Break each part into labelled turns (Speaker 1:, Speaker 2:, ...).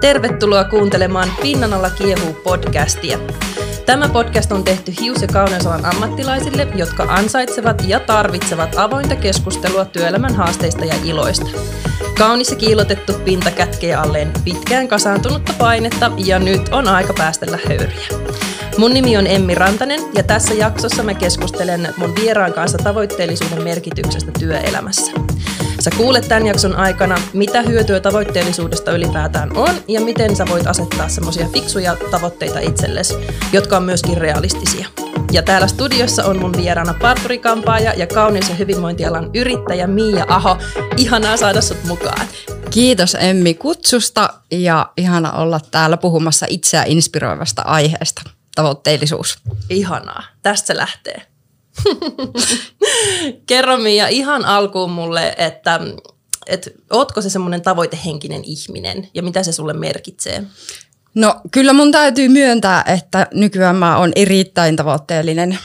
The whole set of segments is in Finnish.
Speaker 1: Tervetuloa kuuntelemaan Pinnan alla kiehuu podcastia. Tämä podcast on tehty hius- ja kauneusalan ammattilaisille, jotka ansaitsevat ja tarvitsevat avointa keskustelua työelämän haasteista ja iloista. Kaunis ja kiilotettu pinta kätkee alleen pitkään kasaantunutta painetta ja nyt on aika päästellä höyriä. Mun nimi on Emmi Rantanen ja tässä jaksossa mä keskustelen mun vieraan kanssa tavoitteellisuuden merkityksestä työelämässä. Sä kuulet tämän jakson aikana, mitä hyötyä tavoitteellisuudesta ylipäätään on ja miten sä voit asettaa semmoisia fiksuja tavoitteita itsellesi, jotka on myöskin realistisia. Ja täällä studiossa on mun vieraana parturikampaaja ja kaunis- ja hyvinvointialan yrittäjä Miia Aho. Ihanaa saada sut mukaan.
Speaker 2: Kiitos Emmi kutsusta ja ihana olla täällä puhumassa itseä inspiroivasta aiheesta, tavoitteellisuus.
Speaker 1: Ihanaa. Tästä se lähtee. Kerro Mia ihan alkuun mulle, että, että ootko se semmoinen tavoitehenkinen ihminen ja mitä se sulle merkitsee?
Speaker 2: No kyllä mun täytyy myöntää, että nykyään mä oon erittäin tavoitteellinen.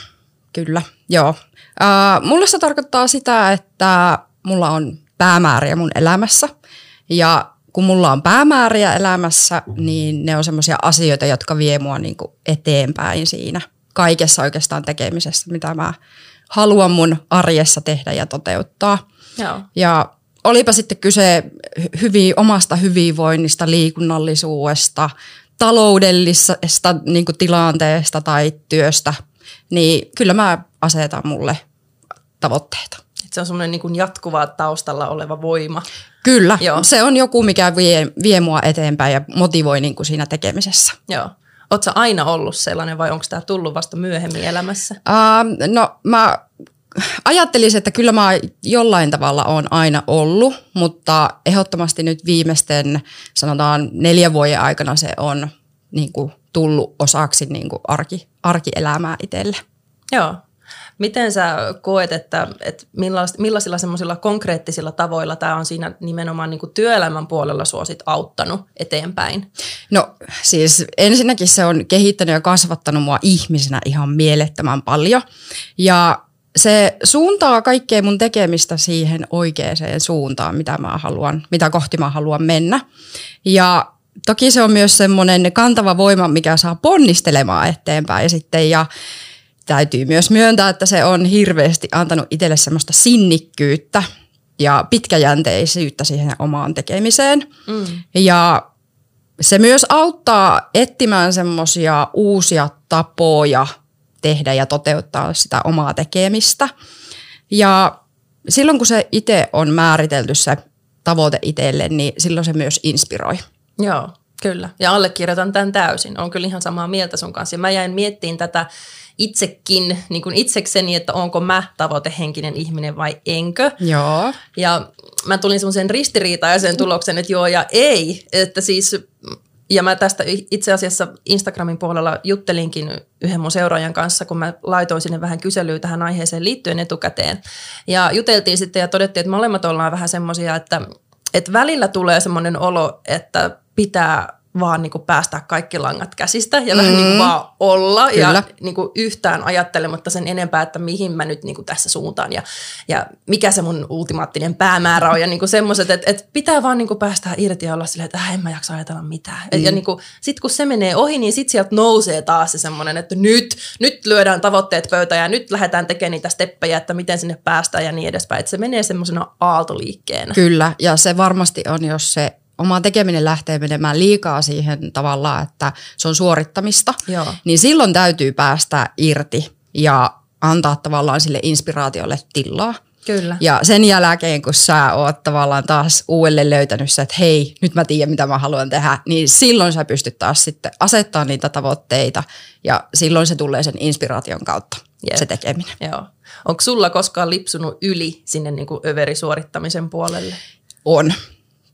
Speaker 2: Kyllä, joo. Uh, mulle se tarkoittaa sitä, että mulla on päämääriä mun elämässä ja kun mulla on päämääriä elämässä, niin ne on semmoisia asioita, jotka vie mua niinku eteenpäin siinä – kaikessa oikeastaan tekemisessä, mitä mä haluan mun arjessa tehdä ja toteuttaa.
Speaker 1: Joo.
Speaker 2: Ja olipa sitten kyse hyvin, omasta hyvinvoinnista, liikunnallisuudesta, taloudellisesta niin tilanteesta tai työstä, niin kyllä mä asetan mulle tavoitteita.
Speaker 1: Et se on semmoinen niin jatkuvaa taustalla oleva voima.
Speaker 2: Kyllä, Joo. se on joku, mikä vie, vie mua eteenpäin ja motivoi niin kuin siinä tekemisessä.
Speaker 1: Joo. Oletko aina ollut sellainen vai onko tämä tullut vasta myöhemmin elämässä?
Speaker 2: Uh, no mä ajattelisin, että kyllä mä jollain tavalla on aina ollut, mutta ehdottomasti nyt viimeisten sanotaan neljän vuoden aikana se on niin kuin, tullut osaksi niin kuin arki, arkielämää itselle.
Speaker 1: Joo. Miten sä koet, että, että millaisilla semmoisilla konkreettisilla tavoilla tämä on siinä nimenomaan niin kuin työelämän puolella suosit auttanut eteenpäin?
Speaker 2: No siis ensinnäkin se on kehittänyt ja kasvattanut mua ihmisenä ihan mielettömän paljon. Ja se suuntaa kaikkea mun tekemistä siihen oikeaan suuntaan, mitä, mä haluan, mitä kohti mä haluan mennä. Ja toki se on myös semmoinen kantava voima, mikä saa ponnistelemaan eteenpäin sitten. Ja täytyy myös myöntää, että se on hirveästi antanut itselle semmoista sinnikkyyttä ja pitkäjänteisyyttä siihen omaan tekemiseen. Mm. Ja se myös auttaa etsimään semmoisia uusia tapoja tehdä ja toteuttaa sitä omaa tekemistä. Ja silloin kun se itse on määritelty se tavoite itselle, niin silloin se myös inspiroi.
Speaker 1: Joo, kyllä. Ja allekirjoitan tämän täysin. On kyllä ihan samaa mieltä sun kanssa. Ja mä jäin miettiin tätä itsekin niin kuin itsekseni, että onko mä tavoitehenkinen ihminen vai enkö.
Speaker 2: Joo.
Speaker 1: Ja mä tulin semmoisen ristiriitaisen tuloksen, että joo ja ei. Että siis, ja mä tästä itse asiassa Instagramin puolella juttelinkin yhden mun seuraajan kanssa, kun mä laitoin sinne vähän kyselyä tähän aiheeseen liittyen etukäteen. Ja juteltiin sitten ja todettiin, että molemmat ollaan vähän semmoisia, että, että välillä tulee semmoinen olo, että pitää vaan niin kuin päästää kaikki langat käsistä ja mm. vähän niin kuin vaan olla Kyllä. ja niin kuin yhtään ajattelematta sen enempää, että mihin mä nyt niin kuin tässä suuntaan ja, ja mikä se mun ultimaattinen päämäärä on ja niin kuin semmoiset, että, että pitää vaan niin kuin päästää irti ja olla silleen, että äh, en mä jaksa ajatella mitään. Mm. Ja niin kuin, sit kun se menee ohi, niin sit sieltä nousee taas se semmoinen, että nyt, nyt lyödään tavoitteet pöytään ja nyt lähdetään tekemään niitä steppejä, että miten sinne päästään ja niin edespäin. Että se menee semmoisena aaltoliikkeenä.
Speaker 2: Kyllä ja se varmasti on, jos se oma tekeminen lähtee menemään liikaa siihen tavallaan, että se on suorittamista,
Speaker 1: Joo.
Speaker 2: niin silloin täytyy päästä irti ja antaa tavallaan sille inspiraatiolle tilaa.
Speaker 1: Kyllä.
Speaker 2: Ja sen jälkeen, kun sä oot tavallaan taas uudelleen löytänyt se, että hei, nyt mä tiedän, mitä mä haluan tehdä, niin silloin sä pystyt taas sitten asettaa niitä tavoitteita ja silloin se tulee sen inspiraation kautta, Jep. se tekeminen.
Speaker 1: Joo. Onko sulla koskaan lipsunut yli sinne niin kuin överisuorittamisen puolelle?
Speaker 2: On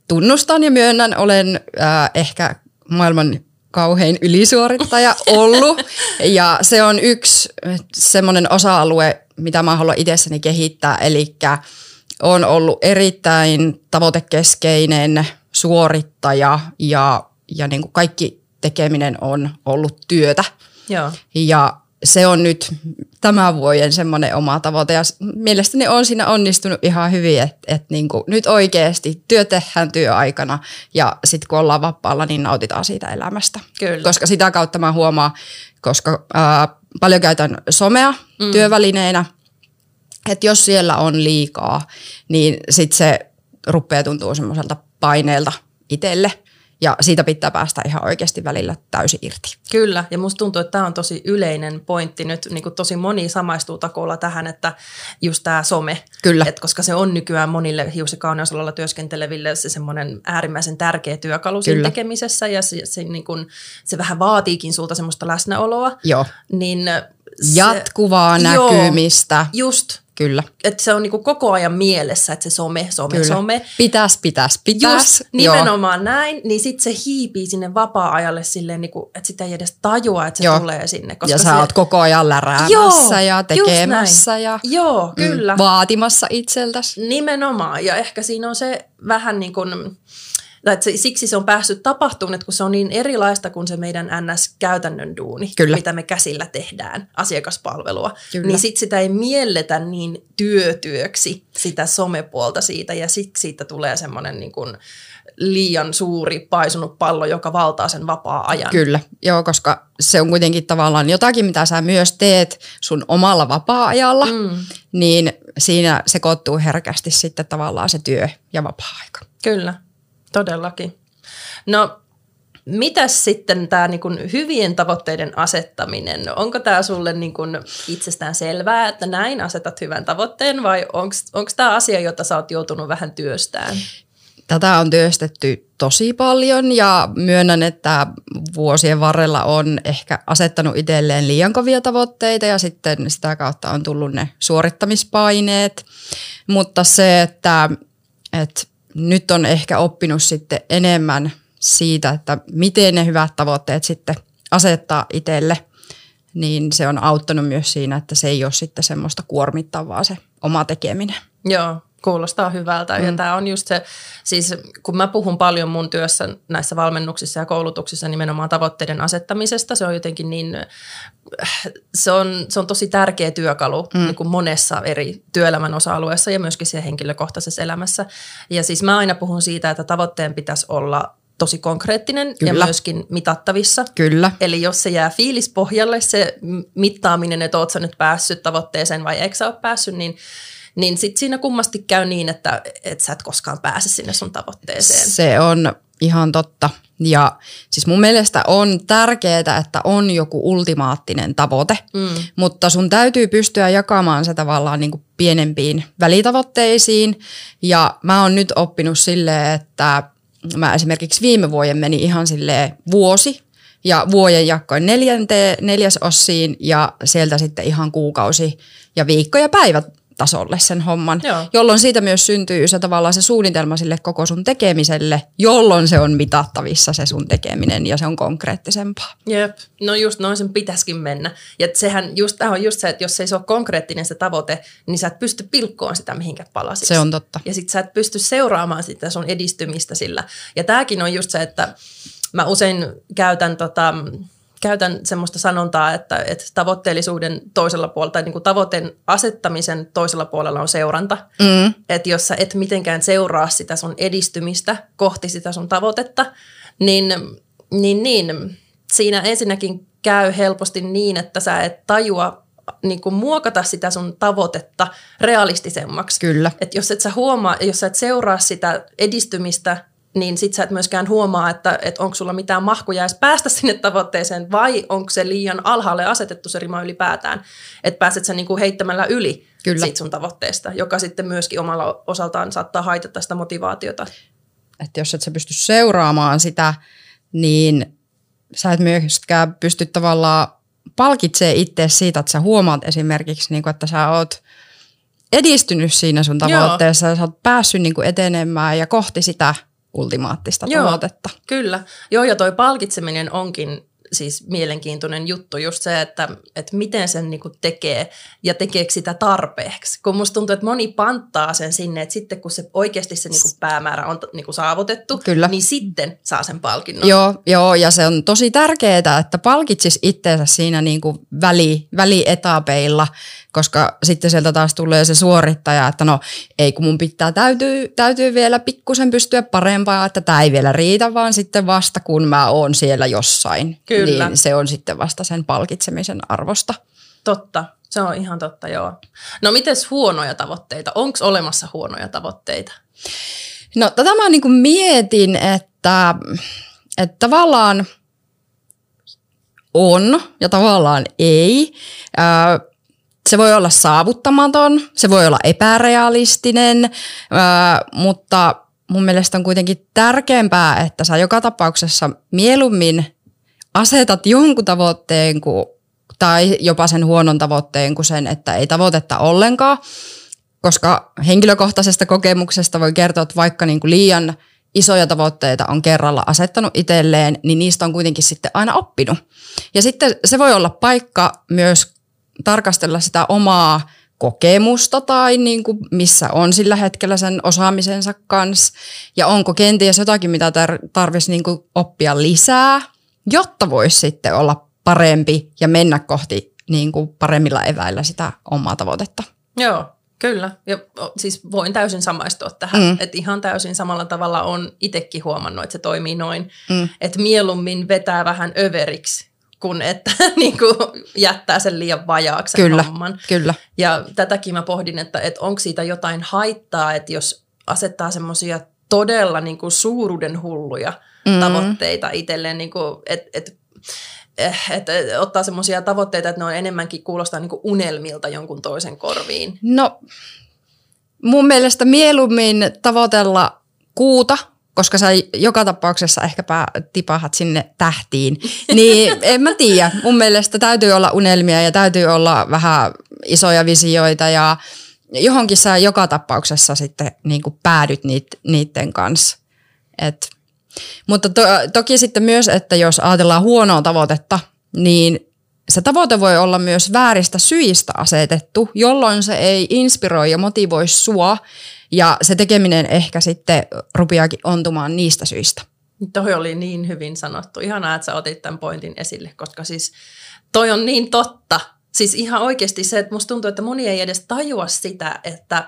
Speaker 2: tunnustan ja myönnän, olen äh, ehkä maailman kauhein ylisuorittaja ollut. ja se on yksi semmoinen osa-alue, mitä mä haluan itsessäni kehittää. Eli on ollut erittäin tavoitekeskeinen suorittaja ja, ja niin kuin kaikki tekeminen on ollut työtä.
Speaker 1: Joo.
Speaker 2: Ja se on nyt tämän vuoden semmoinen oma tavoite. Ja mielestäni on siinä onnistunut ihan hyvin, että et niinku, nyt oikeasti työ tehdään työaikana ja sitten kun ollaan vapaalla, niin nautitaan siitä elämästä.
Speaker 1: Kyllä.
Speaker 2: Koska sitä kautta mä huomaan, koska ää, paljon käytän somea mm. työvälineenä, että jos siellä on liikaa, niin sitten se rupeaa tuntua semmoiselta paineelta itselle – ja siitä pitää päästä ihan oikeasti välillä täysin irti.
Speaker 1: Kyllä, ja musta tuntuu, että tämä on tosi yleinen pointti nyt, niin kuin tosi moni samaistuu takolla tähän, että just tämä some,
Speaker 2: Kyllä.
Speaker 1: Et koska se on nykyään monille hius- ja kauneusalalla työskenteleville se semmoinen äärimmäisen tärkeä työkalu siinä Kyllä. tekemisessä, ja se, se, niin kuin, se vähän vaatiikin sulta semmoista läsnäoloa.
Speaker 2: Joo.
Speaker 1: Niin
Speaker 2: se, Jatkuvaa näkymistä.
Speaker 1: Joo, just,
Speaker 2: Kyllä.
Speaker 1: Että se on niinku koko ajan mielessä, että se some, some, Kyllä. some.
Speaker 2: Pitäis, pitäis, pitäis.
Speaker 1: Just, nimenomaan Joo. näin, niin sitten se hiipii sinne vapaa-ajalle silleen, niinku, että sitä ei edes tajua, että se Joo. tulee sinne.
Speaker 2: Koska ja sä se... oot koko ajan läräämässä Joo, ja tekemässä ja
Speaker 1: Joo, mm, kyllä.
Speaker 2: Mm, vaatimassa itseltäsi.
Speaker 1: Nimenomaan, ja ehkä siinä on se vähän niin kuin tai että siksi se on päässyt tapahtumaan, että kun se on niin erilaista kuin se meidän NS-käytännön duuni,
Speaker 2: Kyllä.
Speaker 1: mitä me käsillä tehdään, asiakaspalvelua, Kyllä. niin sitten sitä ei mielletä niin työtyöksi sitä somepuolta siitä, ja siksi siitä tulee semmoinen niin kuin liian suuri paisunut pallo, joka valtaa sen vapaa-ajan.
Speaker 2: Kyllä, joo, koska se on kuitenkin tavallaan jotakin, mitä sä myös teet sun omalla vapaa-ajalla, mm. niin siinä sekoittuu herkästi sitten tavallaan se työ ja vapaa-aika.
Speaker 1: Kyllä. Todellakin. No Mitäs sitten tämä niinku hyvien tavoitteiden asettaminen? Onko tämä sulle niinku itsestään selvää, että näin asetat hyvän tavoitteen vai onko tämä asia, jota sä oot joutunut vähän työstään?
Speaker 2: Tätä on työstetty tosi paljon ja myönnän, että vuosien varrella on ehkä asettanut itselleen liian kovia tavoitteita ja sitten sitä kautta on tullut ne suorittamispaineet. Mutta se, että, että nyt on ehkä oppinut sitten enemmän siitä, että miten ne hyvät tavoitteet sitten asettaa itselle, niin se on auttanut myös siinä, että se ei ole sitten semmoista kuormittavaa se oma tekeminen.
Speaker 1: Joo, kuulostaa hyvältä. Mm. Ja tämä on just se, siis kun mä puhun paljon mun työssä näissä valmennuksissa ja koulutuksissa nimenomaan tavoitteiden asettamisesta, se on jotenkin niin, se on, se on tosi tärkeä työkalu mm. niin kuin monessa eri työelämän osa-alueessa ja myöskin siellä henkilökohtaisessa elämässä. Ja siis mä aina puhun siitä, että tavoitteen pitäisi olla tosi konkreettinen Kyllä. ja myöskin mitattavissa.
Speaker 2: Kyllä.
Speaker 1: Eli jos se jää fiilispohjalle, se mittaaminen, että oot sä nyt päässyt tavoitteeseen vai eikö sä ole päässyt, niin niin sitten siinä kummasti käy niin, että et sä et koskaan pääse sinne sun tavoitteeseen.
Speaker 2: Se on ihan totta. Ja siis mun mielestä on tärkeää, että on joku ultimaattinen tavoite, mm. mutta sun täytyy pystyä jakamaan se tavallaan niin kuin pienempiin välitavoitteisiin. Ja mä oon nyt oppinut silleen, että mä esimerkiksi viime vuoden meni ihan sille vuosi ja vuoden jakkoin neljänteen, neljäs ossiin ja sieltä sitten ihan kuukausi ja viikko ja päivät tasolle sen homman, Joo. jolloin siitä myös syntyy se tavallaan se suunnitelma sille koko sun tekemiselle, jolloin se on mitattavissa se sun tekeminen ja se on konkreettisempaa.
Speaker 1: Jep, no just noin sen pitäisikin mennä. Ja sehän just, on just se, että jos ei se ole konkreettinen se tavoite, niin sä et pysty pilkkoon sitä mihinkä palasit.
Speaker 2: Se on totta.
Speaker 1: Ja sit sä et pysty seuraamaan sitä sun edistymistä sillä. Ja tääkin on just se, että mä usein käytän tota, käytän semmoista sanontaa, että, että tavoitteellisuuden toisella puolella, tai niin kuin tavoitteen asettamisen toisella puolella on seuranta. Mm. Että jos sä et mitenkään seuraa sitä sun edistymistä kohti sitä sun tavoitetta, niin, niin, niin siinä ensinnäkin käy helposti niin, että sä et tajua niin kuin muokata sitä sun tavoitetta realistisemmaksi.
Speaker 2: Kyllä.
Speaker 1: Et jos et sä huomaa, jos sä et seuraa sitä edistymistä niin sit sä et myöskään huomaa, että, että onko sulla mitään mahkuja edes päästä sinne tavoitteeseen vai onko se liian alhaalle asetettu se rima ylipäätään, että pääset sä niinku heittämällä yli Kyllä. siitä sun tavoitteesta, joka sitten myöskin omalla osaltaan saattaa haitata sitä motivaatiota.
Speaker 2: Että jos et sä pysty seuraamaan sitä, niin sä et myöskään pysty tavallaan palkitsee itse siitä, että sä huomaat esimerkiksi, niin kuin, että sä oot edistynyt siinä sun tavoitteessa Joo. ja sä oot päässyt niin kuin etenemään ja kohti sitä ultimaattista Joo, tavoitetta.
Speaker 1: Kyllä. Joo, ja toi palkitseminen onkin siis mielenkiintoinen juttu, just se, että, että miten sen niinku tekee ja tekeekö sitä tarpeeksi. Kun musta tuntuu, että moni panttaa sen sinne, että sitten kun se oikeasti se niinku päämäärä on niinku saavutettu,
Speaker 2: Kyllä.
Speaker 1: niin sitten saa sen palkinnon.
Speaker 2: Joo, joo, ja se on tosi tärkeää, että palkitsis itteensä siinä niin kuin väli, välietapeilla, koska sitten sieltä taas tulee se suorittaja, että no ei kun mun pitää, täytyy, täytyy vielä pikkusen pystyä parempaa, että tämä ei vielä riitä, vaan sitten vasta kun mä oon siellä jossain,
Speaker 1: Kyllä.
Speaker 2: niin se on sitten vasta sen palkitsemisen arvosta.
Speaker 1: Totta, se on ihan totta, joo. No mites huonoja tavoitteita? Onko olemassa huonoja tavoitteita?
Speaker 2: No tätä mä niin kuin mietin, että, että tavallaan on ja tavallaan ei. Se voi olla saavuttamaton, se voi olla epärealistinen, mutta mun mielestä on kuitenkin tärkeämpää, että sä joka tapauksessa mieluummin asetat jonkun tavoitteen kuin, tai jopa sen huonon tavoitteen kuin sen, että ei tavoitetta ollenkaan koska henkilökohtaisesta kokemuksesta voi kertoa, että vaikka niin kuin liian isoja tavoitteita on kerralla asettanut itselleen, niin niistä on kuitenkin sitten aina oppinut. Ja sitten se voi olla paikka myös tarkastella sitä omaa kokemusta tai niin kuin missä on sillä hetkellä sen osaamisensa kanssa ja onko kenties jotakin, mitä tar- tarvitsisi niin kuin oppia lisää, jotta voisi sitten olla parempi ja mennä kohti niin kuin paremmilla eväillä sitä omaa tavoitetta.
Speaker 1: Joo, kyllä. Ja siis voin täysin samaistua tähän.
Speaker 2: Mm.
Speaker 1: Että ihan täysin samalla tavalla on itsekin huomannut, että se toimii noin.
Speaker 2: Mm.
Speaker 1: Että mieluummin vetää vähän överiksi, kun että niin kuin jättää sen liian vajaaksi
Speaker 2: Kyllä,
Speaker 1: homman.
Speaker 2: kyllä.
Speaker 1: Ja tätäkin mä pohdin, että, että onko siitä jotain haittaa, että jos asettaa semmoisia todella niin kuin suuruuden hulluja
Speaker 2: Mm.
Speaker 1: tavoitteita itselleen, niin kuin, että et, eh, et, et, ottaa semmoisia tavoitteita, että ne on enemmänkin kuulostaa niin kuin unelmilta jonkun toisen korviin.
Speaker 2: No mun mielestä mieluummin tavoitella kuuta, koska sä joka tapauksessa ehkäpä tipahat sinne tähtiin. Niin en mä tiedä. Mun mielestä täytyy olla unelmia ja täytyy olla vähän isoja visioita ja johonkin sä joka tapauksessa sitten niin kuin päädyt niit, niiden kanssa. Et, mutta to, toki sitten myös, että jos ajatellaan huonoa tavoitetta, niin se tavoite voi olla myös vääristä syistä asetettu, jolloin se ei inspiroi ja motivoi sua ja se tekeminen ehkä sitten rupeakin ontumaan niistä syistä.
Speaker 1: Toi oli niin hyvin sanottu. Ihanaa, että sä otit tämän pointin esille, koska siis toi on niin totta. Siis ihan oikeasti se, että musta tuntuu, että moni ei edes tajua sitä, että,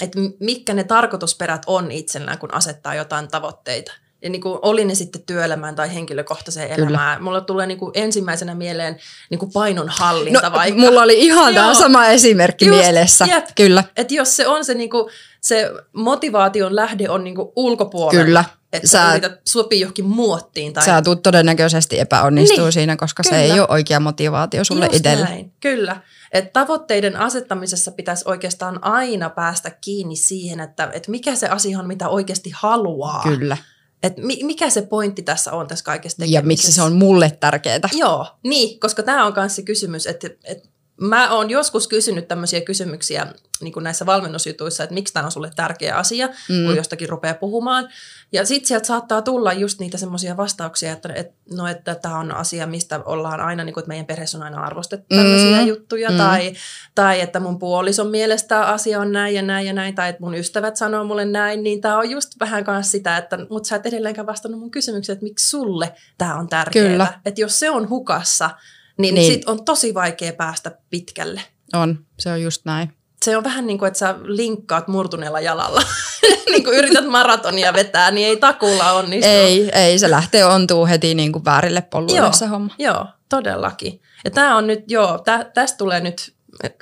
Speaker 1: että mitkä ne tarkoitusperät on itsellään, kun asettaa jotain tavoitteita. Ja niin kuin oli ne sitten työelämään tai henkilökohtaiseen
Speaker 2: Kyllä.
Speaker 1: elämään. Mulla tulee niin kuin ensimmäisenä mieleen niin kuin painonhallinta
Speaker 2: No,
Speaker 1: vaikka.
Speaker 2: mulla oli ihan tämä sama esimerkki
Speaker 1: Just,
Speaker 2: mielessä.
Speaker 1: jep.
Speaker 2: Kyllä,
Speaker 1: Että jos se on se, niinku, se motivaation lähde on niinku ulkopuolella,
Speaker 2: Kyllä.
Speaker 1: että
Speaker 2: Sä-
Speaker 1: yrität sopia johonkin muottiin. Tai
Speaker 2: sä tulet todennäköisesti epäonnistuu
Speaker 1: Niin,
Speaker 2: siinä, koska se
Speaker 1: kyllä.
Speaker 2: ei ole oikea motivaatio sulle
Speaker 1: Just
Speaker 2: itselle.
Speaker 1: näin, kyllä. Et tavoitteiden asettamisessa pitäisi oikeastaan aina päästä kiinni siihen, että et mikä se asia on, mitä oikeasti haluaa.
Speaker 2: Kyllä.
Speaker 1: Et mi- mikä se pointti tässä on tässä kaikessa
Speaker 2: Ja
Speaker 1: tekemisessä.
Speaker 2: miksi se on mulle tärkeää.
Speaker 1: Joo, niin, koska tämä on myös se kysymys, että, että mä oon joskus kysynyt tämmöisiä kysymyksiä niin kuin näissä valmennusjutuissa, että miksi tämä on sulle tärkeä asia,
Speaker 2: Mm.
Speaker 1: mm. kun jostakin rupeaa puhumaan. Ja sitten sieltä saattaa tulla just niitä semmoisia vastauksia, että, että no, että tämä on asia, mistä ollaan aina, niin kuin, että meidän perheessä on aina arvostettu tämmöisiä
Speaker 2: Mm.
Speaker 1: juttuja,
Speaker 2: Mm.
Speaker 1: tai, tai että mun puolison mielestä asia on näin ja näin ja näin, tai että mun ystävät sanoo mulle näin, niin tämä on just vähän kanssa sitä, että mutta sä et edelleenkään vastannut mun kysymykseen, että miksi sulle tämä on tärkeää. Että jos se on hukassa, niin,
Speaker 2: Niin.
Speaker 1: niin. sit on tosi vaikea päästä pitkälle.
Speaker 2: On, se on just näin.
Speaker 1: Se on vähän niin kuin, että sä linkkaat murtuneella jalalla. niin kuin yrität maratonia vetää, niin ei takulla onnistu.
Speaker 2: Ei, ei, se lähtee ontuu heti niin kuin väärille poluille
Speaker 1: Joo,
Speaker 2: se homma.
Speaker 1: joo, todellakin. Ja tämä on nyt, joo, tä, tästä tulee nyt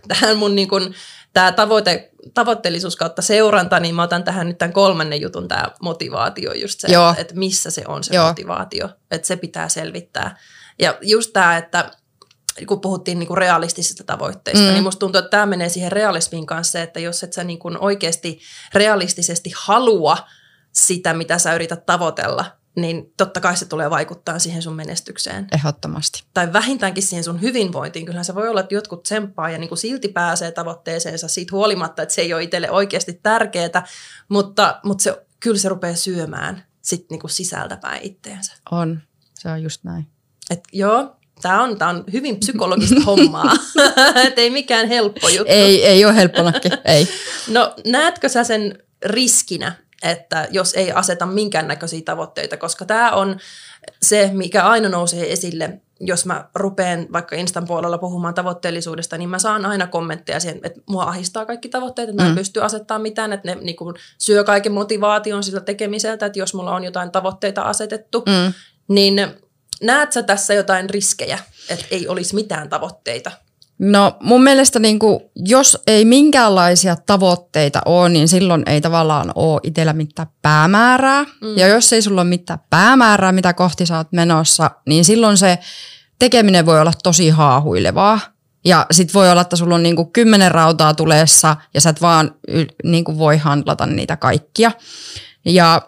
Speaker 1: tähän mun niin kuin, tämä tavoite, tavoitteellisuus kautta seuranta, niin mä otan tähän nyt tämän kolmannen jutun, tämä motivaatio, just se, että, että missä se on se
Speaker 2: Joo.
Speaker 1: motivaatio, että se pitää selvittää. Ja just tämä, että kun puhuttiin niinku realistisista tavoitteista,
Speaker 2: Mm.
Speaker 1: mm. niin musta tuntuu, että tämä menee siihen realismiin kanssa että jos et sä niinku oikeasti realistisesti halua sitä, mitä sä yrität tavoitella, niin totta kai se tulee vaikuttaa siihen sun menestykseen.
Speaker 2: Ehdottomasti.
Speaker 1: Tai vähintäänkin siihen sun hyvinvointiin. Kyllähän se voi olla, että jotkut tsemppaa ja niinku silti pääsee tavoitteeseensa siitä huolimatta, että se ei ole itselle oikeasti tärkeää, mutta, mutta se, kyllä se rupeaa syömään sit niinku sisältäpäin itteensä.
Speaker 2: On, se on just näin.
Speaker 1: Et joo, tämä on, on hyvin psykologista hommaa, et ei mikään helppo juttu.
Speaker 2: Ei, ei ole helpponakin, ei.
Speaker 1: No näetkö sä sen riskinä, että jos ei aseta minkäännäköisiä tavoitteita, koska tämä on se, mikä aina nousee esille, jos mä rupean vaikka Instan puolella puhumaan tavoitteellisuudesta, niin mä saan aina kommentteja siihen, että mua ahistaa kaikki tavoitteet, että mä en mm. pysty asettamaan mitään, että ne niin kuin, syö kaiken motivaation sillä tekemiseltä, että jos mulla on jotain tavoitteita asetettu, mm. niin näet sä tässä jotain riskejä, että ei olisi mitään tavoitteita?
Speaker 2: No mun mielestä niin kuin, jos ei minkäänlaisia tavoitteita ole, niin silloin ei tavallaan ole itsellä mitään päämäärää. Mm. Ja jos ei sulla ole mitään päämäärää, mitä kohti sä oot menossa, niin silloin se tekeminen voi olla tosi haahuilevaa. Ja sit voi olla, että sulla on niinku kymmenen rautaa tuleessa ja sä et vaan niinku voi handlata niitä kaikkia. Ja,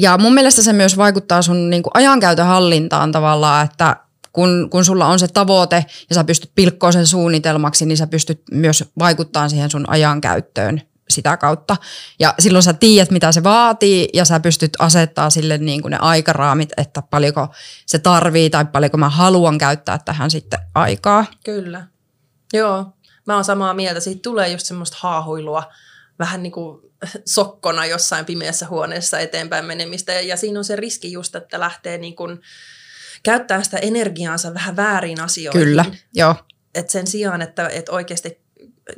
Speaker 2: ja mun mielestä se myös vaikuttaa sun niinku ajankäytön hallintaan tavallaan, että kun, kun sulla on se tavoite ja sä pystyt pilkkoon sen suunnitelmaksi, niin sä pystyt myös vaikuttamaan siihen sun ajankäyttöön sitä kautta. Ja silloin sä tiedät, mitä se vaatii ja sä pystyt asettaa sille niin kuin ne aikaraamit, että paljonko se tarvii tai paljonko mä haluan käyttää tähän sitten aikaa.
Speaker 1: Kyllä. Joo, mä oon samaa mieltä. Siitä tulee just semmoista haahuilua, vähän niin kuin sokkona jossain pimeässä huoneessa eteenpäin menemistä. Ja siinä on se riski just, että lähtee niin kuin käyttää sitä energiaansa vähän väärin asioihin.
Speaker 2: Kyllä, joo.
Speaker 1: Et sen sijaan, että, että oikeasti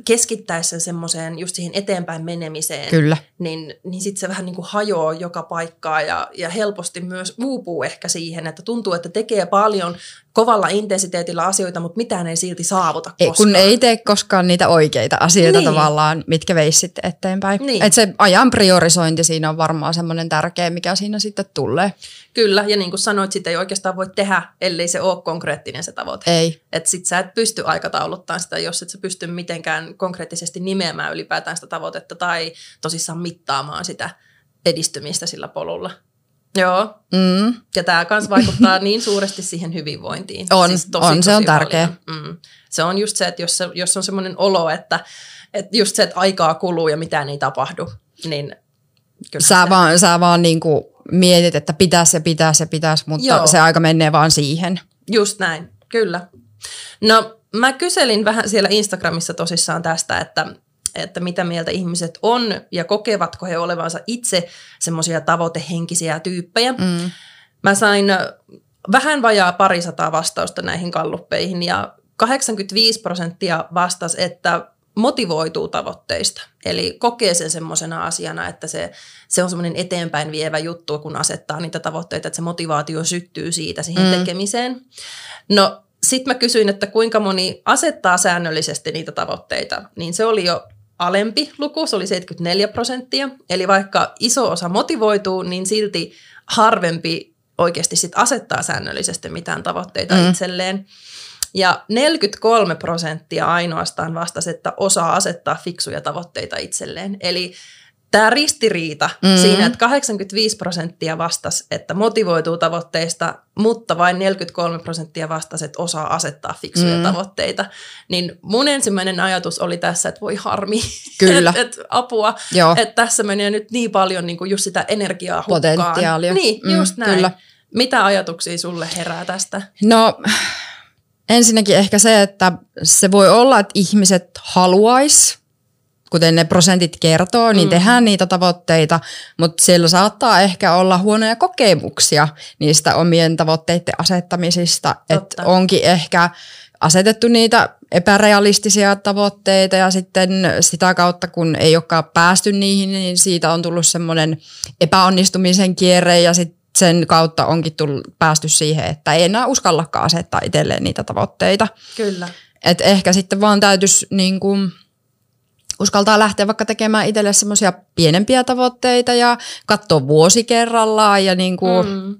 Speaker 1: keskittäisi sen semmoiseen just siihen eteenpäin menemiseen,
Speaker 2: Kyllä.
Speaker 1: niin, niin sitten se vähän niin kuin hajoaa joka paikkaa ja, ja helposti myös uupuu ehkä siihen, että tuntuu, että tekee paljon kovalla intensiteetillä asioita, mutta mitään ei silti saavuta
Speaker 2: koskaan. Ei, kun ei tee koskaan niitä oikeita asioita niin. tavallaan, mitkä veisi sitten eteenpäin. Niin. Et se ajan priorisointi siinä on varmaan semmoinen tärkeä, mikä siinä sitten tulee.
Speaker 1: Kyllä, ja niin kuin sanoit, sitä ei oikeastaan voi tehdä, ellei se ole konkreettinen se tavoite.
Speaker 2: Ei.
Speaker 1: Että sit sä et pysty aikatauluttamaan sitä, jos et sä pysty mitenkään konkreettisesti nimeämään ylipäätään sitä tavoitetta tai tosissaan mittaamaan sitä edistymistä sillä polulla. Joo. Mm. Ja tämä myös vaikuttaa niin suuresti siihen hyvinvointiin.
Speaker 2: On, siis tosi, on tosi se on tärkeä.
Speaker 1: Mm. Se on just se, että jos, se, jos on semmoinen olo, että, että just se, että aikaa kuluu ja mitään ei tapahdu, niin
Speaker 2: kyllä sä, se... vaan, sä vaan niinku mietit, että pitäisi ja pitäisi ja pitäisi, mutta Joo. se aika menee vaan siihen.
Speaker 1: Just näin, kyllä. No mä kyselin vähän siellä Instagramissa tosissaan tästä, että että mitä mieltä ihmiset on ja kokevatko he olevansa itse semmoisia tavoitehenkisiä tyyppejä. Mm. Mä sain vähän vajaa parisataa vastausta näihin kalluppeihin ja 85 prosenttia vastasi, että motivoituu tavoitteista. Eli kokee sen semmoisena asiana, että se, se on semmoinen eteenpäin vievä juttu, kun asettaa niitä tavoitteita, että se motivaatio syttyy siitä siihen mm. tekemiseen. No sitten mä kysyin, että kuinka moni asettaa säännöllisesti niitä tavoitteita, niin se oli jo alempi luku, se oli 74 prosenttia. Eli vaikka iso osa motivoituu, niin silti harvempi oikeasti sit asettaa säännöllisesti mitään tavoitteita mm. itselleen. Ja 43 prosenttia ainoastaan vastasi, että osaa asettaa fiksuja tavoitteita itselleen. Eli tämä ristiriita mm. siinä, että 85 prosenttia vastasi, että motivoituu tavoitteista, mutta vain 43 prosenttia vastasi, että osaa asettaa fiksuja mm. tavoitteita. Niin mun ensimmäinen ajatus oli tässä, että voi harmi,
Speaker 2: Kyllä.
Speaker 1: että et, apua, että tässä menee nyt niin paljon niin kuin just sitä energiaa hukkaan.
Speaker 2: Potentiaalia.
Speaker 1: Niin, mm, just näin. Kyllä. Mitä ajatuksia sulle herää tästä?
Speaker 2: No ensinnäkin ehkä se, että se voi olla, että ihmiset haluaisi kuten ne prosentit kertoo, niin mm. tehdään niitä tavoitteita, mutta siellä saattaa ehkä olla huonoja kokemuksia niistä omien tavoitteiden asettamisista. Että onkin ehkä asetettu niitä epärealistisia tavoitteita ja sitten sitä kautta, kun ei olekaan päästy niihin, niin siitä on tullut semmoinen epäonnistumisen kierre ja sitten sen kautta onkin tullut, päästy siihen, että ei enää uskallakaan asettaa itselleen niitä tavoitteita.
Speaker 1: Kyllä.
Speaker 2: Et ehkä sitten vaan täytyisi niin kuin, uskaltaa lähteä vaikka tekemään itselle semmoisia pienempiä tavoitteita ja katsoa vuosi kerrallaan ja niin kuin, mm.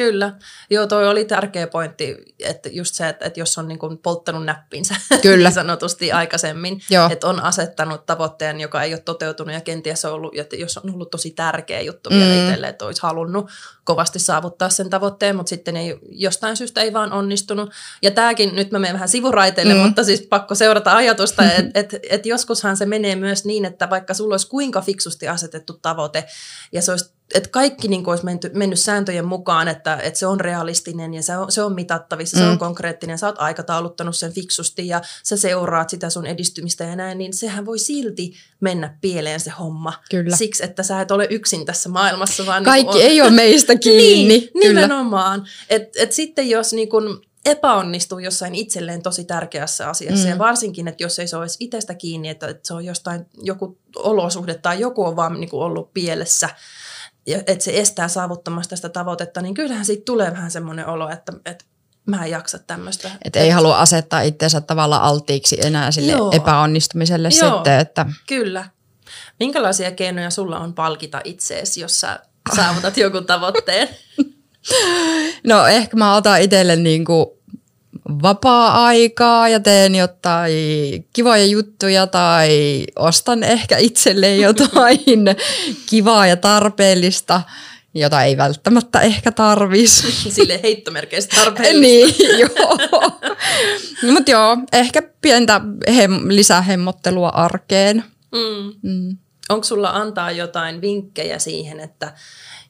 Speaker 1: Kyllä. Joo, toi oli tärkeä pointti, että just se, että, että jos on niin kuin polttanut näppinsä
Speaker 2: Kyllä. niin
Speaker 1: sanotusti aikaisemmin, Joo. että on asettanut tavoitteen, joka ei ole toteutunut ja kenties on ollut, että jos on ollut tosi tärkeä juttu mm. vielä itselle, että olisi halunnut kovasti saavuttaa sen tavoitteen, mutta sitten ei, jostain syystä ei vaan onnistunut. Ja tämäkin, nyt mä menen vähän sivuraiteille, mm. mutta siis pakko seurata ajatusta, että et, et joskushan se menee myös niin, että vaikka sulla olisi kuinka fiksusti asetettu tavoite ja se olisi että kaikki niin kuin olisi menty, mennyt sääntöjen mukaan, että, että se on realistinen ja se on, se on mitattavissa, mm. se on konkreettinen, sä oot aikatauluttanut sen fiksusti ja sä seuraat sitä sun edistymistä ja näin, niin sehän voi silti mennä pieleen se homma.
Speaker 2: Kyllä.
Speaker 1: Siksi, että sä et ole yksin tässä maailmassa. Vaan
Speaker 2: Kaikki
Speaker 1: niin
Speaker 2: on, ei ole meistä kiinni.
Speaker 1: niin, kyllä. nimenomaan. Et, et sitten jos niin kun epäonnistuu jossain itselleen tosi tärkeässä asiassa, mm. ja varsinkin, että jos ei se olisi itsestä kiinni, että, että se on jostain joku olosuhde tai joku on vaan niin kuin ollut pielessä, ja että se estää saavuttamasta sitä tavoitetta, niin kyllähän siitä tulee vähän semmoinen olo, että, että mä en jaksa tämmöistä.
Speaker 2: Et ei halua asettaa itseensä tavallaan alttiiksi enää sille Joo. epäonnistumiselle Joo, sitten. Että...
Speaker 1: Kyllä. Minkälaisia keinoja sulla on palkita itseesi, jos sä saavutat joku tavoitteen?
Speaker 2: No ehkä mä otan itselle niinku vapaa-aikaa ja teen jotain kivoja juttuja tai ostan ehkä itselleen jotain kivaa ja tarpeellista, jota ei välttämättä ehkä tarvisi.
Speaker 1: Sille heittomerkeistä tarpeellista.
Speaker 2: niin, joo. Mutta joo, ehkä pientä hem- lisähemmottelua arkeen.
Speaker 1: Mm. Mm. Onko sulla antaa jotain vinkkejä siihen, että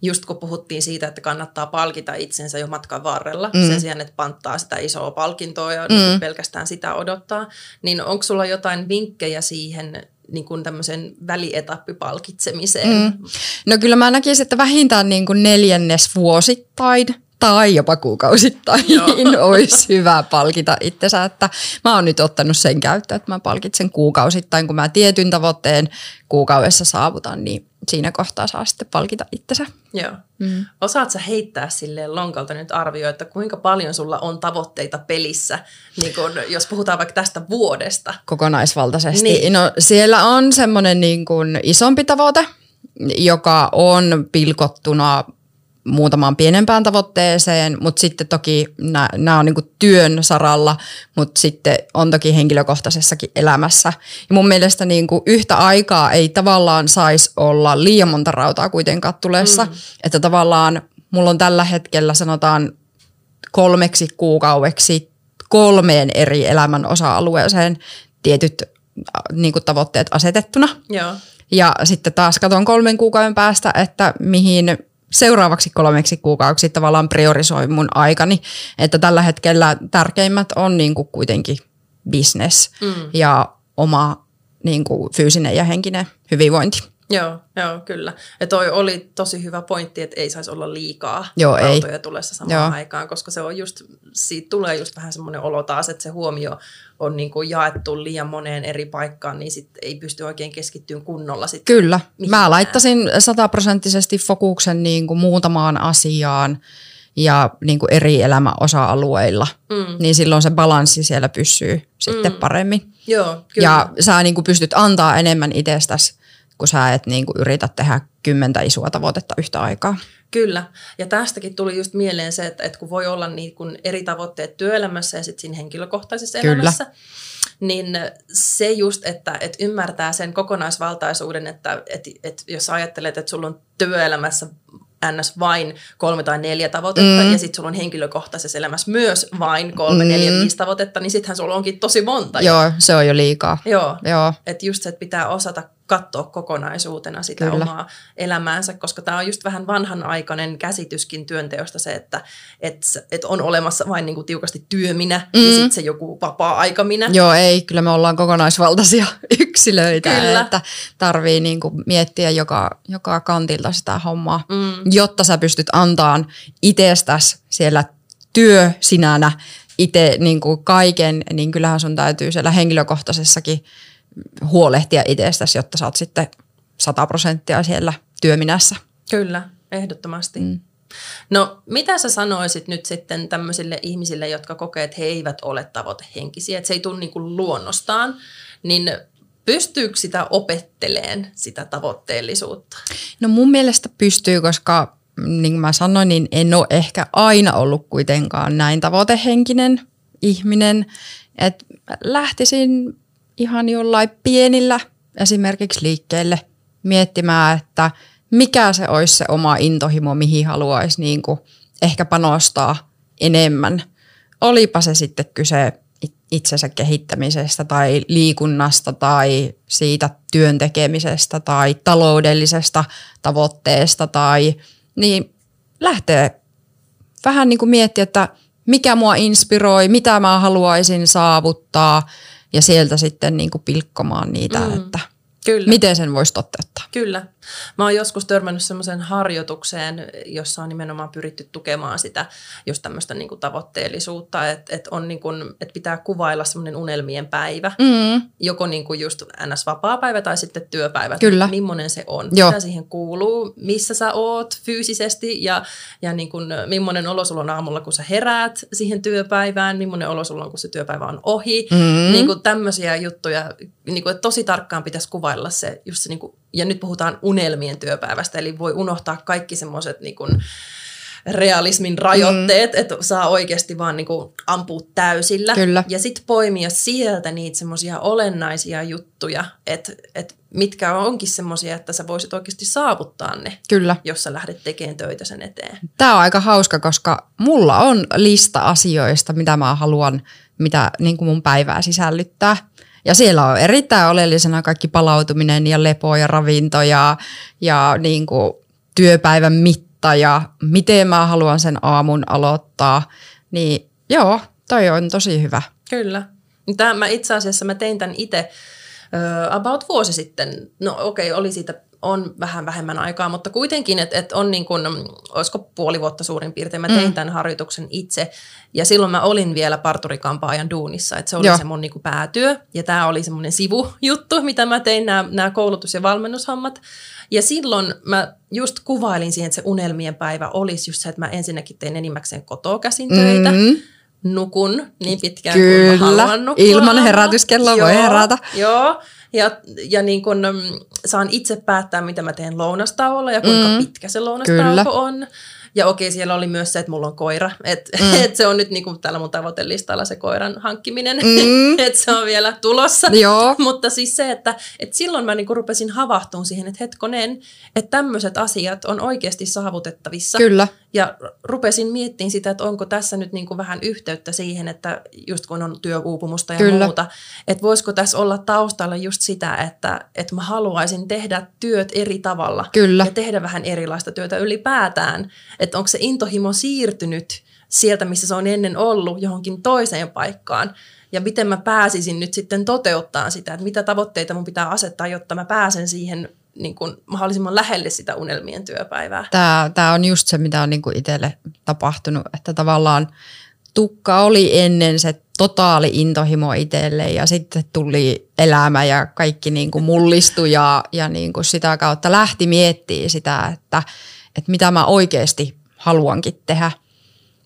Speaker 1: just kun puhuttiin siitä, että kannattaa palkita itsensä jo matkan varrella, mm. sen sijaan, että panttaa sitä isoa palkintoa ja niin mm. pelkästään sitä odottaa, niin onko sulla jotain vinkkejä siihen niin kuin tämmöisen välietappipalkitsemiseen? Mm.
Speaker 2: No kyllä mä näkisin, että vähintään niin kuin neljännes vuosittain tai jopa kuukausittain niin olisi hyvä palkita itsensä. Että mä oon nyt ottanut sen käyttöön, että mä palkitsen kuukausittain, kun mä tietyn tavoitteen kuukaudessa saavutan, niin siinä kohtaa saa sitten palkita itsensä.
Speaker 1: Joo. Mm. Osaatko heittää silleen lonkalta nyt arvio, että kuinka paljon sulla on tavoitteita pelissä, niin kun, jos puhutaan vaikka tästä vuodesta?
Speaker 2: Kokonaisvaltaisesti. Niin. No siellä on semmoinen niin kuin isompi tavoite, joka on pilkottuna muutamaan pienempään tavoitteeseen, mutta sitten toki nämä on niinku työn saralla, mutta sitten on toki henkilökohtaisessakin elämässä. Ja mun mielestä niinku yhtä aikaa ei tavallaan saisi olla liian monta rautaa kuitenkaan tulessa, mm. että tavallaan mulla on tällä hetkellä sanotaan kolmeksi kuukaudeksi kolmeen eri elämän osa-alueeseen tietyt niinku tavoitteet asetettuna.
Speaker 1: Joo.
Speaker 2: Ja sitten taas katson kolmen kuukauden päästä, että mihin seuraavaksi kolmeksi kuukaudeksi tavallaan priorisoi mun aikani. Että tällä hetkellä tärkeimmät on niin kuin kuitenkin business mm. ja oma niin kuin fyysinen ja henkinen hyvinvointi.
Speaker 1: Joo, joo, kyllä. Ja toi oli tosi hyvä pointti, että ei saisi olla liikaa joo, autoja ei. tulessa samaan joo. aikaan, koska se on just, siitä tulee just vähän semmoinen olo taas, että se huomio on niin kuin jaettu liian moneen eri paikkaan, niin sit ei pysty oikein keskittymään kunnolla. Sit
Speaker 2: Kyllä. Mihinkään. Mä laittaisin sataprosenttisesti fokuksen niin kuin muutamaan asiaan ja niin kuin eri elämäosa-alueilla, mm. niin silloin se balanssi siellä pysyy sitten mm. paremmin.
Speaker 1: Joo,
Speaker 2: kyllä. Ja sä niin kuin pystyt antaa enemmän itsestäsi kun sä et niin kuin yritä tehdä kymmentä isoa tavoitetta yhtä aikaa.
Speaker 1: Kyllä. Ja tästäkin tuli just mieleen se, että, että kun voi olla niin kuin eri tavoitteet työelämässä ja sitten siinä henkilökohtaisessa Kyllä. elämässä, niin se just, että, että ymmärtää sen kokonaisvaltaisuuden, että, että, että jos ajattelet, että sulla on työelämässä ns. vain kolme tai neljä tavoitetta mm. ja sitten sulla on henkilökohtaisessa elämässä myös vain kolme, mm. neljä, viisi tavoitetta, niin sittenhän sulla onkin tosi monta.
Speaker 2: Joo, se on jo liikaa.
Speaker 1: Joo, Joo. että just se, että pitää osata katsoa kokonaisuutena sitä Kyllä. omaa elämäänsä, koska tämä on just vähän vanhanaikainen käsityskin työnteosta se, että et, et on olemassa vain niinku tiukasti työminä mm. ja sitten se joku vapaa-aikamina.
Speaker 2: Joo, ei, kyllä me ollaan kokonaisvaltaisia yksilöitä, kyllä. että tarvii niinku miettiä joka, joka kantilta sitä hommaa, mm. jotta sä pystyt antaan itsestäsi siellä työ sinänä itse niin kaiken, niin kyllähän sun täytyy siellä henkilökohtaisessakin huolehtia itsestäsi, jotta saat sitten 100 prosenttia siellä työminässä.
Speaker 1: Kyllä, ehdottomasti. Mm. No mitä sä sanoisit nyt sitten tämmöisille ihmisille, jotka kokee, että he eivät ole tavoitehenkisiä, että se ei tule niin kuin luonnostaan, niin pystyykö sitä opetteleen sitä tavoitteellisuutta?
Speaker 2: No mun mielestä pystyy, koska niin kuin mä sanoin, niin en ole ehkä aina ollut kuitenkaan näin tavoitehenkinen ihminen, että lähtisin ihan jollain pienillä esimerkiksi liikkeelle miettimään, että mikä se olisi se oma intohimo, mihin haluaisi niin kuin ehkä panostaa enemmän. Olipa se sitten kyse itsensä kehittämisestä tai liikunnasta tai siitä työn tekemisestä tai taloudellisesta tavoitteesta tai niin lähtee vähän niin kuin miettiä, että mikä mua inspiroi, mitä mä haluaisin saavuttaa ja sieltä sitten niin kuin pilkkomaan niitä, mm. että Kyllä. miten sen voisi toteuttaa.
Speaker 1: Kyllä. Mä oon joskus törmännyt semmoiseen harjoitukseen, jossa on nimenomaan pyritty tukemaan sitä just tämmöistä niinku tavoitteellisuutta, että et on niinku, et pitää kuvailla semmoinen unelmien päivä, mm. joko niinku just ns-vapaa-päivä tai sitten työpäivä.
Speaker 2: Kyllä.
Speaker 1: Millainen se on, Joo. mitä siihen kuuluu, missä sä oot fyysisesti ja, ja niinku, millainen olo sulla on aamulla, kun sä heräät siihen työpäivään, millainen olo sulla on, kun se työpäivä on ohi. Mm. Niinku tämmöisiä juttuja, niinku, että tosi tarkkaan pitäisi kuvailla se, just se niinku ja nyt puhutaan unelmien työpäivästä, eli voi unohtaa kaikki semmoiset niin realismin rajoitteet, mm. että saa oikeasti vaan niin kuin ampua täysillä.
Speaker 2: Kyllä.
Speaker 1: Ja sitten poimia sieltä niitä semmoisia olennaisia juttuja, että, että mitkä onkin semmoisia, että sä voisit oikeasti saavuttaa ne,
Speaker 2: Kyllä.
Speaker 1: jos sä lähdet tekemään töitä sen eteen.
Speaker 2: Tämä on aika hauska, koska mulla on lista asioista, mitä mä haluan, mitä niin kuin mun päivää sisällyttää. Ja siellä on erittäin oleellisena kaikki palautuminen ja lepo ja ravinto ja, ja niin kuin työpäivän mitta ja miten mä haluan sen aamun aloittaa. Niin joo, toi on tosi hyvä.
Speaker 1: Kyllä. Tämä, mä itse asiassa mä tein tämän itse about vuosi sitten. No okei, okay, oli siitä on vähän vähemmän aikaa, mutta kuitenkin, että et on niin kuin, olisiko puoli vuotta suurin piirtein. Mä tein mm. tämän harjoituksen itse ja silloin mä olin vielä parturikampaajan duunissa, että se oli Joo. se mun niin kuin päätyö ja tämä oli semmoinen sivujuttu, mitä mä tein, nämä, koulutus- ja valmennushommat. Ja silloin mä just kuvailin siihen, että se unelmien päivä olisi just se, että mä ensinnäkin tein enimmäkseen kotoa käsin töitä. Mm nukun niin pitkään
Speaker 2: Kyllä.
Speaker 1: kuin mä haluan nukkua.
Speaker 2: Ilman herätyskelloa voi herätä.
Speaker 1: Joo, ja, ja niin kun, mm, saan itse päättää, mitä mä teen lounastauolla ja kuinka mm. pitkä se lounastauko on. Ja okei, siellä oli myös se, että mulla on koira. Että mm. et se on nyt niin kuin täällä mun tavoitelistalla se koiran hankkiminen. Mm. että se on vielä tulossa.
Speaker 2: Joo.
Speaker 1: Mutta siis se, että et silloin mä niin kuin rupesin havahtumaan siihen, että hetkonen, että tämmöiset asiat on oikeasti saavutettavissa.
Speaker 2: Kyllä.
Speaker 1: Ja rupesin miettimään sitä, että onko tässä nyt niin kuin vähän yhteyttä siihen, että just kun on työuupumusta ja Kyllä. muuta, että voisiko tässä olla taustalla just sitä, että, että mä haluaisin tehdä työt eri tavalla.
Speaker 2: Kyllä.
Speaker 1: Ja tehdä vähän erilaista työtä ylipäätään. Että onko se intohimo siirtynyt sieltä, missä se on ennen ollut, johonkin toiseen paikkaan. Ja miten mä pääsisin nyt sitten toteuttaa sitä, että mitä tavoitteita mun pitää asettaa, jotta mä pääsen siihen niin kuin mahdollisimman lähelle sitä unelmien työpäivää.
Speaker 2: Tämä, tämä on just se, mitä on niin kuin itselle tapahtunut, että tavallaan tukka oli ennen se totaali intohimo itselle ja sitten tuli elämä ja kaikki niin kuin mullistui ja, ja niin kuin sitä kautta lähti miettimään sitä, että, että mitä mä oikeasti haluankin tehdä.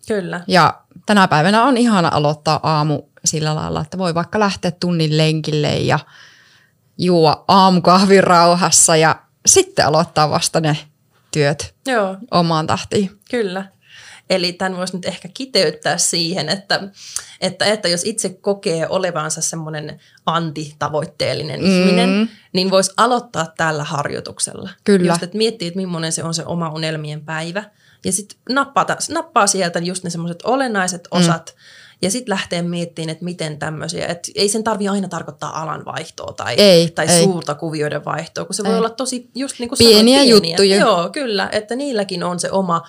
Speaker 1: Kyllä.
Speaker 2: Ja tänä päivänä on ihana aloittaa aamu sillä lailla, että voi vaikka lähteä tunnin lenkille ja juo aamukahvin rauhassa ja sitten aloittaa vasta ne työt
Speaker 1: Joo.
Speaker 2: omaan tahtiin.
Speaker 1: Kyllä. Eli tämän voisi nyt ehkä kiteyttää siihen, että, että, että jos itse kokee olevansa semmoinen antitavoitteellinen mm. ihminen, niin voisi aloittaa tällä harjoituksella.
Speaker 2: Kyllä.
Speaker 1: Just, että miettii, että millainen se on se oma unelmien päivä. Ja sitten nappaa, nappaa sieltä just ne semmoiset olennaiset mm. osat, ja sitten lähtee miettimään, että miten tämmöisiä, että ei sen tarvi aina tarkoittaa alan vaihtoa tai,
Speaker 2: ei,
Speaker 1: tai
Speaker 2: ei.
Speaker 1: suurta kuvioiden vaihtoa, kun se ei. voi olla tosi just niin kuin
Speaker 2: pieniä,
Speaker 1: sanoit,
Speaker 2: pieniä juttuja.
Speaker 1: Joo, kyllä, että niilläkin on se oma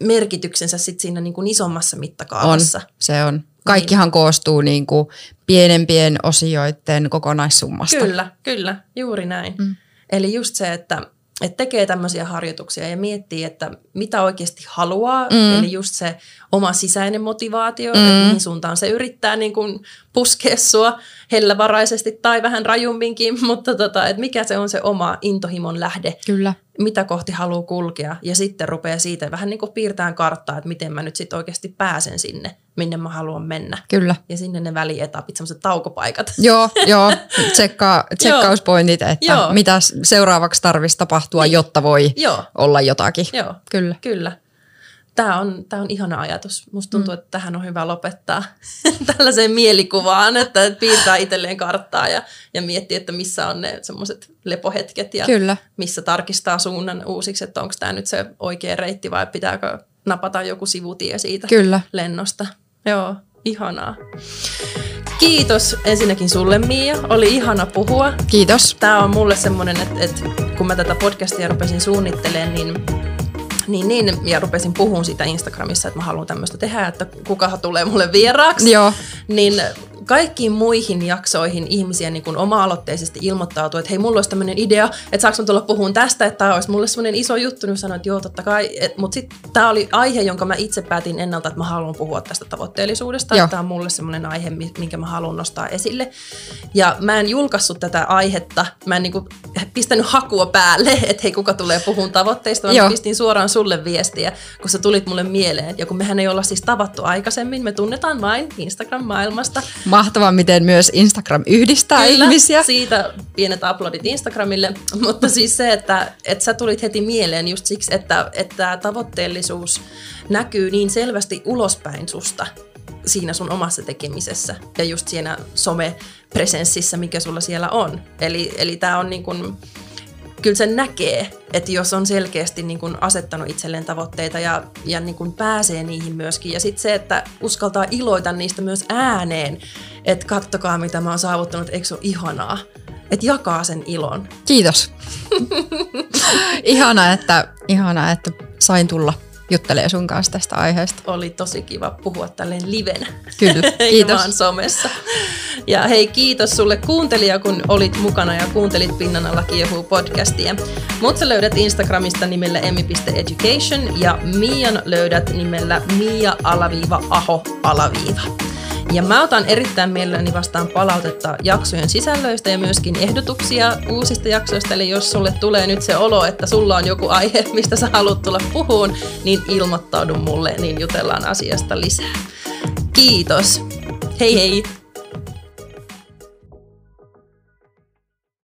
Speaker 1: merkityksensä sit siinä niin kuin isommassa mittakaavassa.
Speaker 2: On, se on. Kaikkihan niin. koostuu niin kuin pienempien osioiden kokonaissummasta.
Speaker 1: Kyllä, kyllä, juuri näin. Mm. Eli just se, että että tekee tämmöisiä harjoituksia ja miettii, että mitä oikeasti haluaa, mm. eli just se oma sisäinen motivaatio, mm. että mihin suuntaan se yrittää niin kuin puskea sua hellävaraisesti tai vähän rajumminkin, mutta tota, että mikä se on se oma intohimon lähde,
Speaker 2: Kyllä.
Speaker 1: Mitä kohti haluaa kulkea ja sitten rupeaa siitä vähän niin kuin piirtämään karttaa, että miten mä nyt sitten oikeasti pääsen sinne, minne mä haluan mennä.
Speaker 2: Kyllä.
Speaker 1: Ja sinne ne välietapit, semmoiset taukopaikat.
Speaker 2: Joo, joo. Tsekka, tsekkauspointit, että joo. mitä seuraavaksi tarvitsisi tapahtua, niin. jotta voi joo. olla jotakin.
Speaker 1: Joo,
Speaker 2: kyllä.
Speaker 1: kyllä tämä on, tämä on ihana ajatus. Musta tuntuu, mm. että tähän on hyvä lopettaa tällaiseen mielikuvaan, että piirtää itselleen karttaa ja, ja miettiä, että missä on ne semmoiset lepohetket ja
Speaker 2: Kyllä.
Speaker 1: missä tarkistaa suunnan uusiksi, että onko tämä nyt se oikea reitti vai pitääkö napata joku sivutie siitä
Speaker 2: Kyllä.
Speaker 1: lennosta. Joo, ihanaa. Kiitos ensinnäkin sulle Mia, oli ihana puhua.
Speaker 2: Kiitos.
Speaker 1: Tämä on mulle semmoinen, että, että kun mä tätä podcastia rupesin suunnittelemaan, niin niin, niin, ja rupesin puhumaan sitä Instagramissa, että mä haluan tämmöistä tehdä, että kukahan tulee mulle vieraaksi.
Speaker 2: Joo.
Speaker 1: Niin kaikkiin muihin jaksoihin ihmisiä niin oma-aloitteisesti ilmoittautuu, että hei, mulla olisi tämmöinen idea, että saanko tulla puhumaan tästä, että tämä olisi mulle semmoinen iso juttu, niin sanoin, että joo, totta kai, mutta sitten tämä oli aihe, jonka mä itse päätin ennalta, että mä haluan puhua tästä tavoitteellisuudesta, tämä on mulle semmoinen aihe, minkä mä haluan nostaa esille. Ja mä en julkaissut tätä aihetta, mä en niin kuin pistänyt hakua päälle, että hei, kuka tulee puhumaan tavoitteista, vaan pistin suoraan sulle viestiä, kun sä tulit mulle mieleen. Ja kun mehän ei olla siis tavattu aikaisemmin, me tunnetaan vain Instagram-maailmasta.
Speaker 2: Mahtavaa, miten myös Instagram yhdistää Kyllä, ihmisiä.
Speaker 1: siitä pienet uploadit Instagramille. Mutta siis se, että, että sä tulit heti mieleen just siksi, että, että tavoitteellisuus näkyy niin selvästi ulospäin susta siinä sun omassa tekemisessä ja just siinä somepresenssissä, mikä sulla siellä on. Eli, eli tämä on niin kuin, kyllä se näkee, että jos on selkeästi niin kuin asettanut itselleen tavoitteita ja, ja niin kuin pääsee niihin myöskin. Ja sitten se, että uskaltaa iloita niistä myös ääneen, että kattokaa mitä mä oon saavuttanut, eikö se ole ihanaa. Että jakaa sen ilon.
Speaker 2: Kiitos. ihana, että, ihana, että sain tulla juttelee sun kanssa tästä aiheesta.
Speaker 1: Oli tosi kiva puhua tälleen livenä.
Speaker 2: Kyllä, kiitos.
Speaker 1: vaan somessa. Ja hei, kiitos sulle kuuntelija, kun olit mukana ja kuuntelit Pinnan alla kiehuu podcastia. Mut sä löydät Instagramista nimellä emmi.education ja Mian löydät nimellä mia-aho-alaviiva. Ja mä otan erittäin mielelläni vastaan palautetta jaksojen sisällöistä ja myöskin ehdotuksia uusista jaksoista. Eli jos sulle tulee nyt se olo, että sulla on joku aihe, mistä sä haluat tulla puhuun, niin ilmoittaudu mulle, niin jutellaan asiasta lisää. Kiitos. Hei hei!